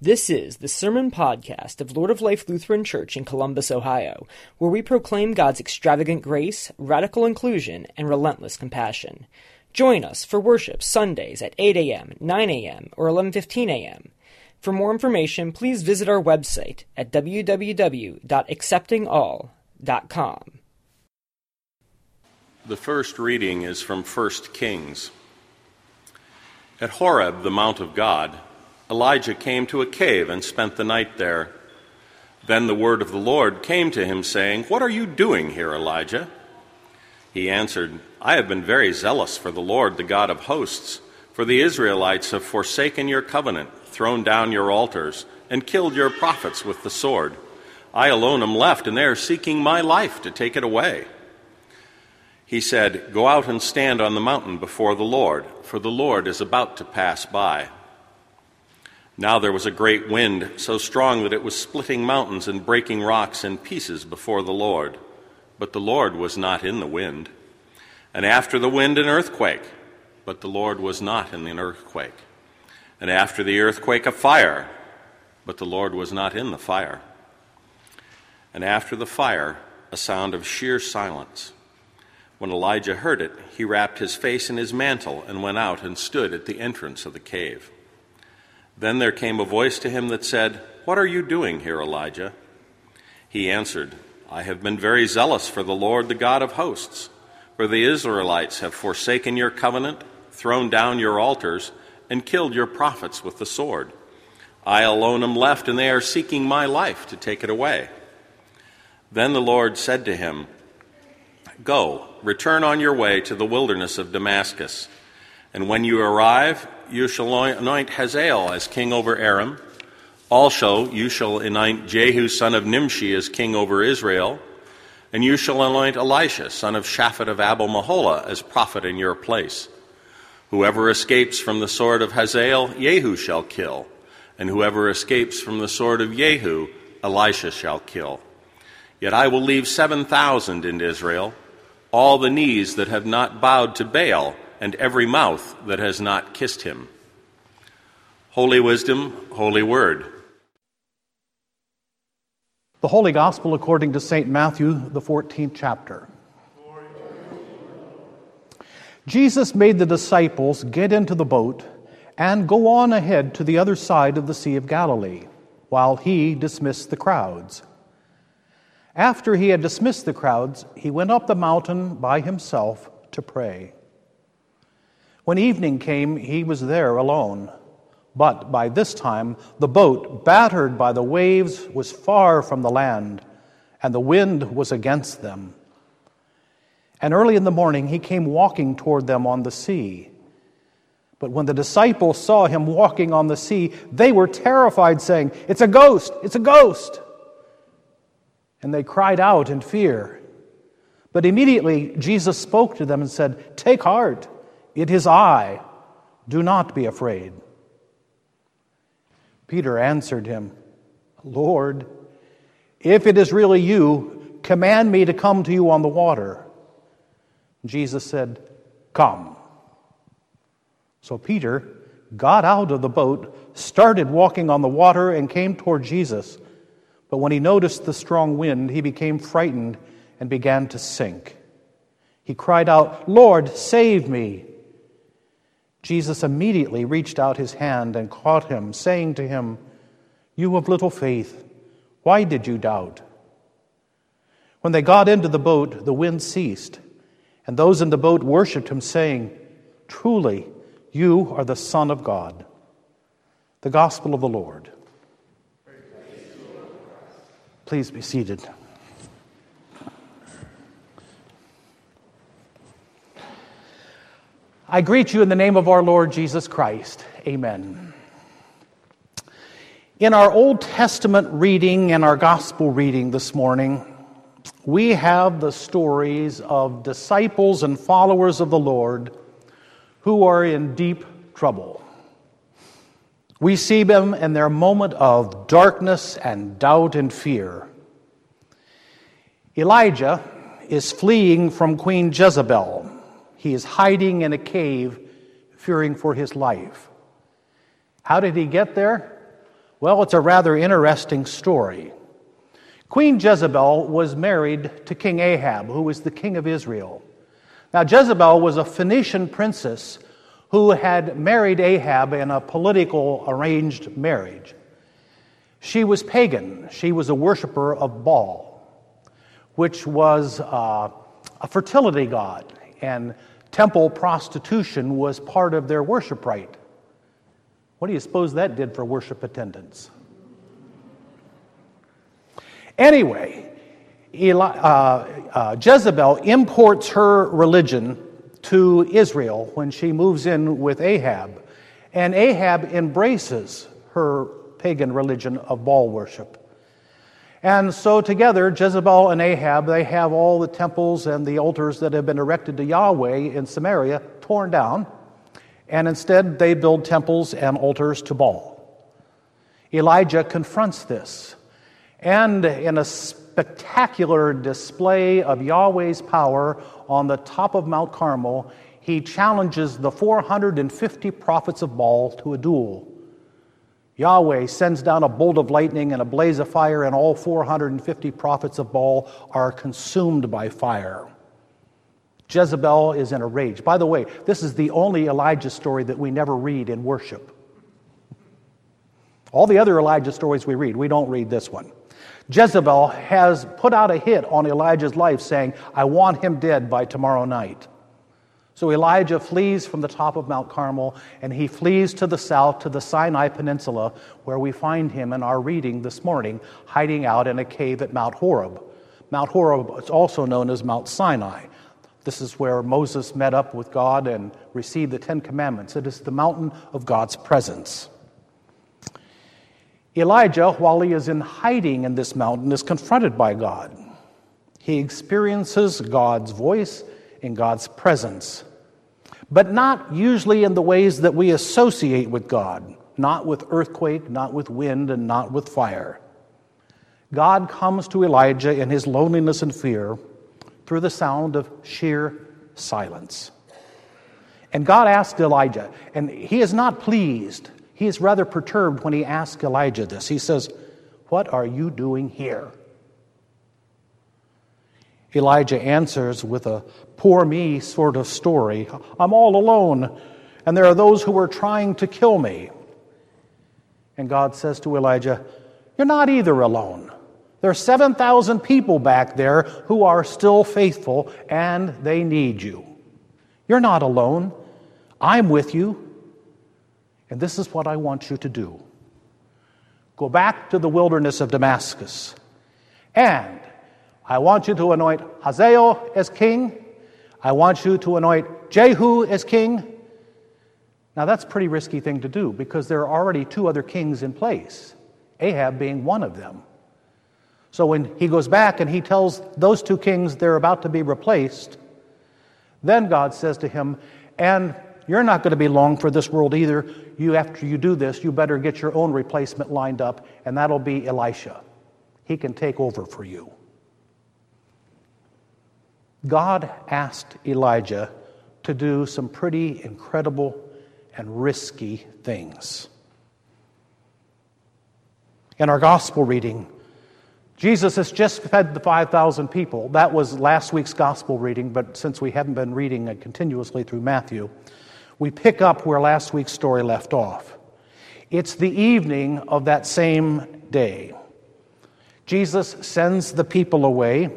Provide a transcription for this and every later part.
This is the Sermon Podcast of Lord of Life Lutheran Church in Columbus, Ohio, where we proclaim God's extravagant grace, radical inclusion, and relentless compassion. Join us for worship Sundays at 8 a.m., 9 a.m., or 11:15 a.m. For more information, please visit our website at www.acceptingall.com. The first reading is from 1 Kings. At Horeb, the Mount of God, Elijah came to a cave and spent the night there. Then the word of the Lord came to him, saying, What are you doing here, Elijah? He answered, I have been very zealous for the Lord, the God of hosts, for the Israelites have forsaken your covenant, thrown down your altars, and killed your prophets with the sword. I alone am left, and they are seeking my life to take it away. He said, Go out and stand on the mountain before the Lord, for the Lord is about to pass by. Now there was a great wind, so strong that it was splitting mountains and breaking rocks in pieces before the Lord. But the Lord was not in the wind. And after the wind, an earthquake. But the Lord was not in the earthquake. And after the earthquake, a fire. But the Lord was not in the fire. And after the fire, a sound of sheer silence. When Elijah heard it, he wrapped his face in his mantle and went out and stood at the entrance of the cave. Then there came a voice to him that said, What are you doing here, Elijah? He answered, I have been very zealous for the Lord, the God of hosts. For the Israelites have forsaken your covenant, thrown down your altars, and killed your prophets with the sword. I alone am left, and they are seeking my life to take it away. Then the Lord said to him, Go, return on your way to the wilderness of Damascus. And when you arrive, you shall anoint Hazael as king over Aram. Also, you shall anoint Jehu son of Nimshi as king over Israel. And you shall anoint Elisha son of Shaphat of Abel Meholah as prophet in your place. Whoever escapes from the sword of Hazael, Jehu shall kill. And whoever escapes from the sword of Jehu, Elisha shall kill. Yet I will leave seven thousand in Israel, all the knees that have not bowed to Baal and every mouth that has not kissed him. Holy Wisdom, Holy Word. The Holy Gospel according to St. Matthew, the 14th chapter. Jesus made the disciples get into the boat and go on ahead to the other side of the Sea of Galilee, while he dismissed the crowds. After he had dismissed the crowds, he went up the mountain by himself to pray. When evening came, he was there alone. But by this time, the boat, battered by the waves, was far from the land, and the wind was against them. And early in the morning, he came walking toward them on the sea. But when the disciples saw him walking on the sea, they were terrified, saying, It's a ghost! It's a ghost! And they cried out in fear. But immediately Jesus spoke to them and said, Take heart. It is I. Do not be afraid. Peter answered him, Lord, if it is really you, command me to come to you on the water. Jesus said, Come. So Peter got out of the boat, started walking on the water, and came toward Jesus. But when he noticed the strong wind, he became frightened and began to sink. He cried out, Lord, save me. Jesus immediately reached out his hand and caught him, saying to him, You of little faith, why did you doubt? When they got into the boat, the wind ceased, and those in the boat worshipped him, saying, Truly, you are the Son of God. The Gospel of the Lord. Please be seated. I greet you in the name of our Lord Jesus Christ. Amen. In our Old Testament reading and our gospel reading this morning, we have the stories of disciples and followers of the Lord who are in deep trouble. We see them in their moment of darkness and doubt and fear. Elijah is fleeing from Queen Jezebel he is hiding in a cave, fearing for his life. How did he get there? Well, it's a rather interesting story. Queen Jezebel was married to King Ahab, who was the king of Israel. Now, Jezebel was a Phoenician princess who had married Ahab in a political arranged marriage. She was pagan, she was a worshiper of Baal, which was uh, a fertility god, and temple prostitution was part of their worship rite. What do you suppose that did for worship attendance? Anyway, Eli, uh, uh, Jezebel imports her religion to Israel when she moves in with Ahab, and Ahab embraces her pagan religion of Baal worship. And so together, Jezebel and Ahab, they have all the temples and the altars that have been erected to Yahweh in Samaria torn down, and instead they build temples and altars to Baal. Elijah confronts this, and in a spectacular display of Yahweh's power on the top of Mount Carmel, he challenges the 450 prophets of Baal to a duel. Yahweh sends down a bolt of lightning and a blaze of fire, and all 450 prophets of Baal are consumed by fire. Jezebel is in a rage. By the way, this is the only Elijah story that we never read in worship. All the other Elijah stories we read, we don't read this one. Jezebel has put out a hit on Elijah's life saying, I want him dead by tomorrow night. So Elijah flees from the top of Mount Carmel and he flees to the south to the Sinai Peninsula, where we find him in our reading this morning, hiding out in a cave at Mount Horeb. Mount Horeb is also known as Mount Sinai. This is where Moses met up with God and received the Ten Commandments. It is the mountain of God's presence. Elijah, while he is in hiding in this mountain, is confronted by God. He experiences God's voice in God's presence, but not usually in the ways that we associate with God, not with earthquake, not with wind, and not with fire. God comes to Elijah in his loneliness and fear through the sound of sheer silence. And God asked Elijah, and he is not pleased he is rather perturbed when he asks Elijah this. He says, What are you doing here? Elijah answers with a poor me sort of story I'm all alone, and there are those who are trying to kill me. And God says to Elijah, You're not either alone. There are 7,000 people back there who are still faithful, and they need you. You're not alone. I'm with you. And this is what I want you to do go back to the wilderness of Damascus, and I want you to anoint Hazael as king. I want you to anoint Jehu as king. Now, that's a pretty risky thing to do because there are already two other kings in place, Ahab being one of them. So when he goes back and he tells those two kings they're about to be replaced, then God says to him, And you're not going to be long for this world either. You, after you do this, you better get your own replacement lined up, and that'll be Elisha. He can take over for you. God asked Elijah to do some pretty incredible and risky things. In our gospel reading, Jesus has just fed the 5,000 people. That was last week's gospel reading, but since we haven't been reading it continuously through Matthew, we pick up where last week's story left off. It's the evening of that same day. Jesus sends the people away,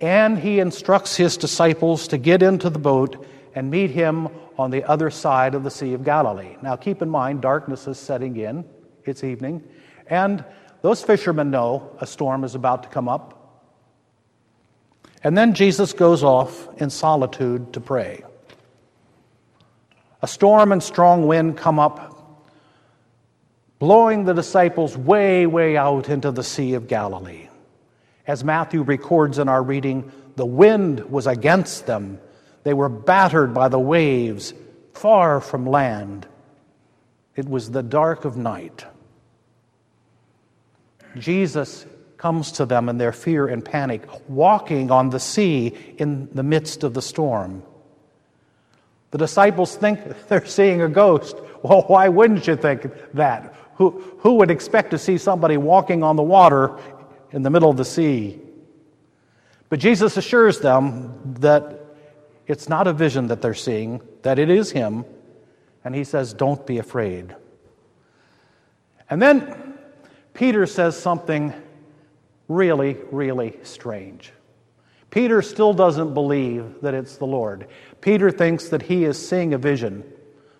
and he instructs his disciples to get into the boat and meet him on the other side of the Sea of Galilee. Now, keep in mind, darkness is setting in, it's evening, and those fishermen know a storm is about to come up. And then Jesus goes off in solitude to pray. A storm and strong wind come up, blowing the disciples way, way out into the Sea of Galilee. As Matthew records in our reading, the wind was against them. They were battered by the waves, far from land. It was the dark of night. Jesus comes to them in their fear and panic, walking on the sea in the midst of the storm. The disciples think they're seeing a ghost. Well, why wouldn't you think that? Who, who would expect to see somebody walking on the water in the middle of the sea? But Jesus assures them that it's not a vision that they're seeing, that it is Him. And He says, Don't be afraid. And then Peter says something really, really strange. Peter still doesn't believe that it's the Lord. Peter thinks that he is seeing a vision.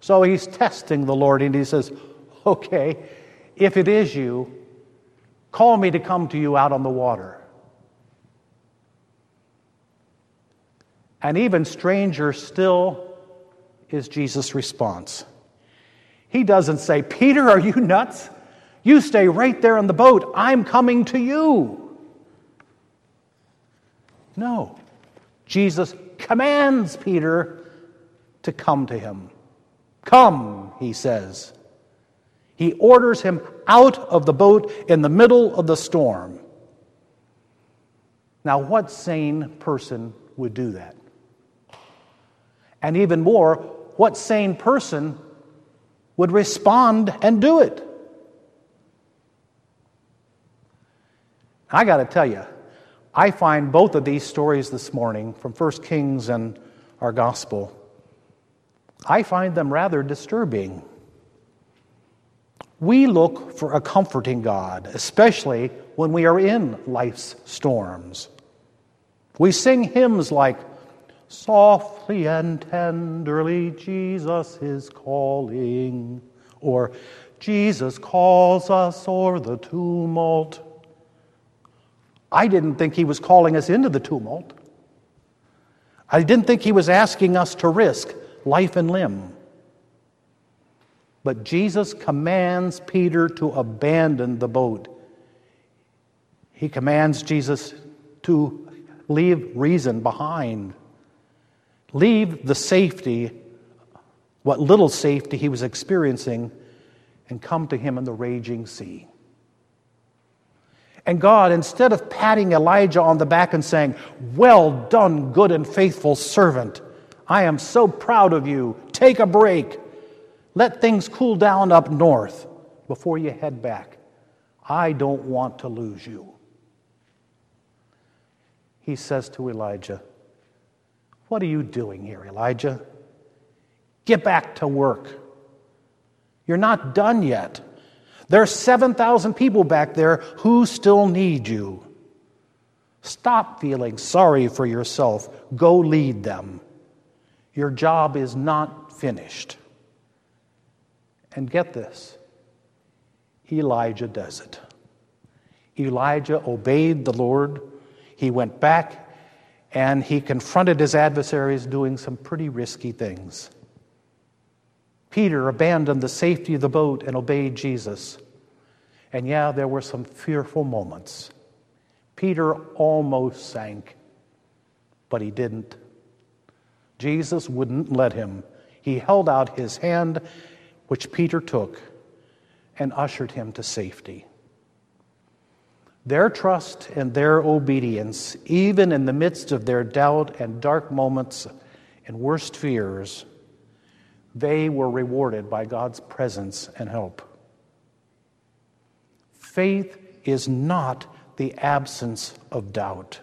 So he's testing the Lord and he says, Okay, if it is you, call me to come to you out on the water. And even stranger still is Jesus' response. He doesn't say, Peter, are you nuts? You stay right there in the boat. I'm coming to you. No. Jesus commands Peter to come to him. Come, he says. He orders him out of the boat in the middle of the storm. Now, what sane person would do that? And even more, what sane person would respond and do it? I got to tell you, I find both of these stories this morning from 1 Kings and our gospel, I find them rather disturbing. We look for a comforting God, especially when we are in life's storms. We sing hymns like, Softly and tenderly Jesus is calling, or Jesus calls us o'er the tumult. I didn't think he was calling us into the tumult. I didn't think he was asking us to risk life and limb. But Jesus commands Peter to abandon the boat. He commands Jesus to leave reason behind, leave the safety, what little safety he was experiencing, and come to him in the raging sea. And God, instead of patting Elijah on the back and saying, Well done, good and faithful servant, I am so proud of you, take a break, let things cool down up north before you head back. I don't want to lose you. He says to Elijah, What are you doing here, Elijah? Get back to work. You're not done yet. There are 7,000 people back there who still need you. Stop feeling sorry for yourself. Go lead them. Your job is not finished. And get this Elijah does it. Elijah obeyed the Lord. He went back and he confronted his adversaries doing some pretty risky things. Peter abandoned the safety of the boat and obeyed Jesus. And yeah, there were some fearful moments. Peter almost sank, but he didn't. Jesus wouldn't let him. He held out his hand, which Peter took, and ushered him to safety. Their trust and their obedience, even in the midst of their doubt and dark moments and worst fears, they were rewarded by God's presence and help. Faith is not the absence of doubt.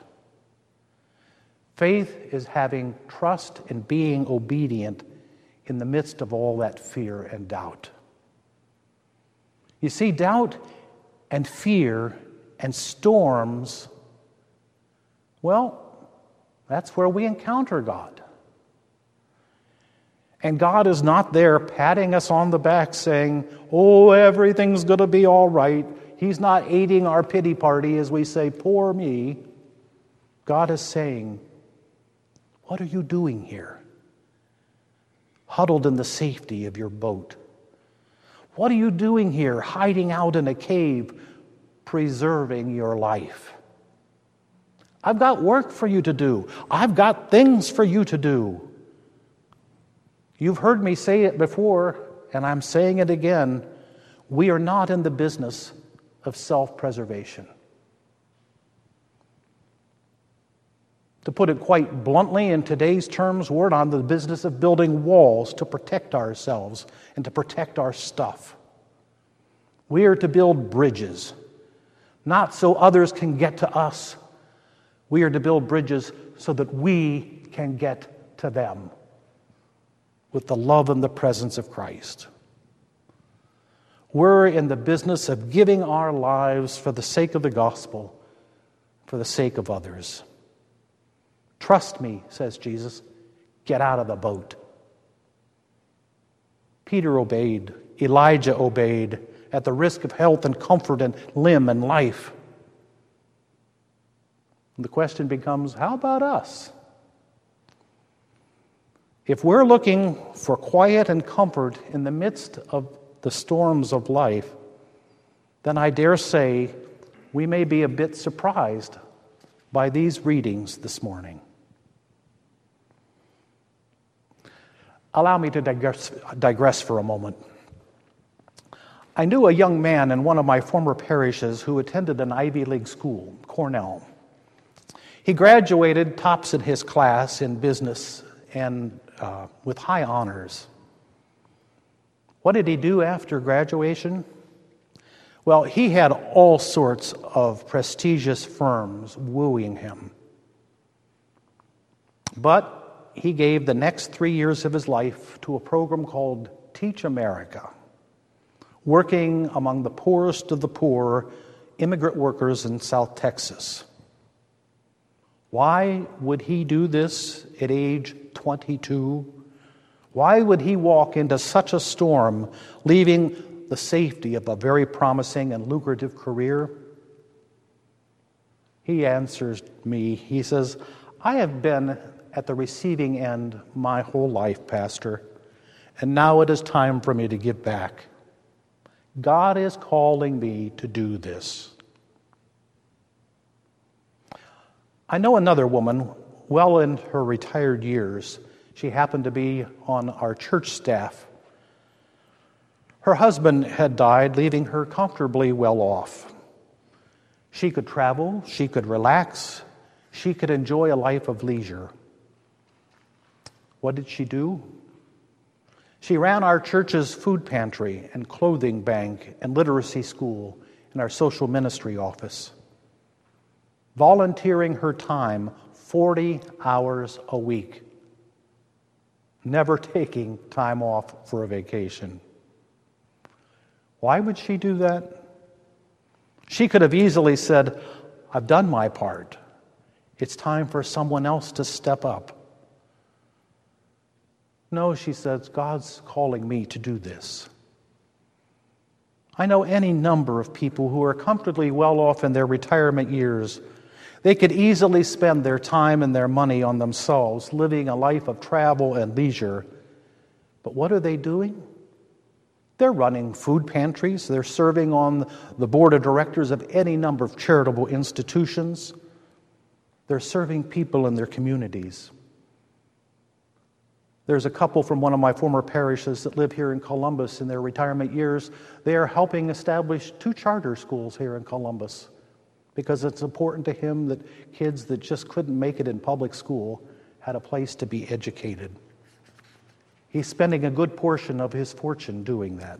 Faith is having trust and being obedient in the midst of all that fear and doubt. You see, doubt and fear and storms, well, that's where we encounter God. And God is not there patting us on the back saying, Oh, everything's going to be all right. He's not aiding our pity party as we say, Poor me. God is saying, What are you doing here? Huddled in the safety of your boat. What are you doing here, hiding out in a cave, preserving your life? I've got work for you to do. I've got things for you to do. You've heard me say it before, and I'm saying it again. We are not in the business of self preservation. To put it quite bluntly, in today's terms, we're on the business of building walls to protect ourselves and to protect our stuff. We are to build bridges, not so others can get to us. We are to build bridges so that we can get to them with the love and the presence of Christ. We're in the business of giving our lives for the sake of the gospel, for the sake of others. Trust me, says Jesus. Get out of the boat. Peter obeyed. Elijah obeyed at the risk of health and comfort and limb and life. And the question becomes how about us? If we're looking for quiet and comfort in the midst of the storms of life, then I dare say we may be a bit surprised by these readings this morning. Allow me to digress, digress, for a moment. I knew a young man in one of my former parishes who attended an Ivy League school, Cornell. He graduated tops in his class in business and uh, with high honors. What did he do after graduation? Well, he had all sorts of prestigious firms wooing him. But he gave the next three years of his life to a program called Teach America, working among the poorest of the poor immigrant workers in South Texas. Why would he do this at age 22? Why would he walk into such a storm, leaving the safety of a very promising and lucrative career? He answers me, he says, I have been at the receiving end my whole life, Pastor, and now it is time for me to give back. God is calling me to do this. I know another woman, well in her retired years, she happened to be on our church staff. Her husband had died, leaving her comfortably well off. She could travel, she could relax, she could enjoy a life of leisure. What did she do? She ran our church's food pantry and clothing bank and literacy school and our social ministry office, volunteering her time 40 hours a week never taking time off for a vacation. Why would she do that? She could have easily said, I've done my part. It's time for someone else to step up. No, she says, God's calling me to do this. I know any number of people who are comfortably well off in their retirement years they could easily spend their time and their money on themselves, living a life of travel and leisure. But what are they doing? They're running food pantries, they're serving on the board of directors of any number of charitable institutions, they're serving people in their communities. There's a couple from one of my former parishes that live here in Columbus in their retirement years. They are helping establish two charter schools here in Columbus because it's important to him that kids that just couldn't make it in public school had a place to be educated. He's spending a good portion of his fortune doing that.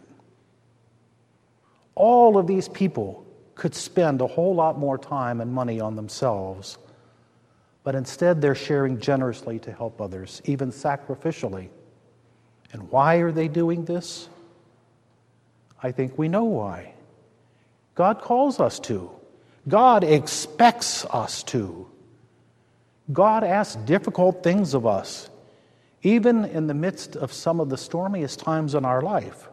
All of these people could spend a whole lot more time and money on themselves, but instead they're sharing generously to help others, even sacrificially. And why are they doing this? I think we know why. God calls us to. God expects us to. God asks difficult things of us, even in the midst of some of the stormiest times in our life.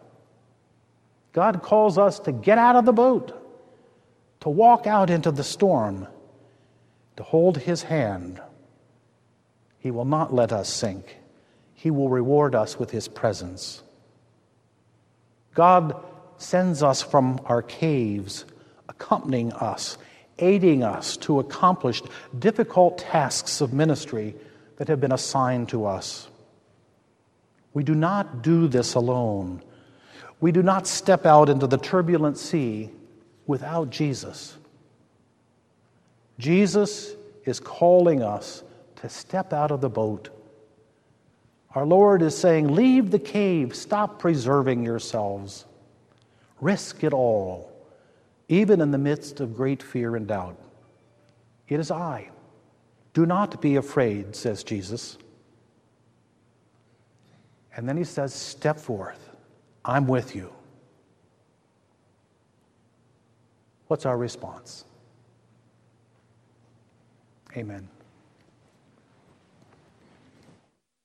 God calls us to get out of the boat, to walk out into the storm, to hold His hand. He will not let us sink, He will reward us with His presence. God sends us from our caves accompanying us, aiding us to accomplish difficult tasks of ministry that have been assigned to us. We do not do this alone. We do not step out into the turbulent sea without Jesus. Jesus is calling us to step out of the boat. Our Lord is saying, Leave the cave, stop preserving yourselves. Risk it all, even in the midst of great fear and doubt. It is I. Do not be afraid, says Jesus. And then he says, Step forth. I'm with you. What's our response? Amen.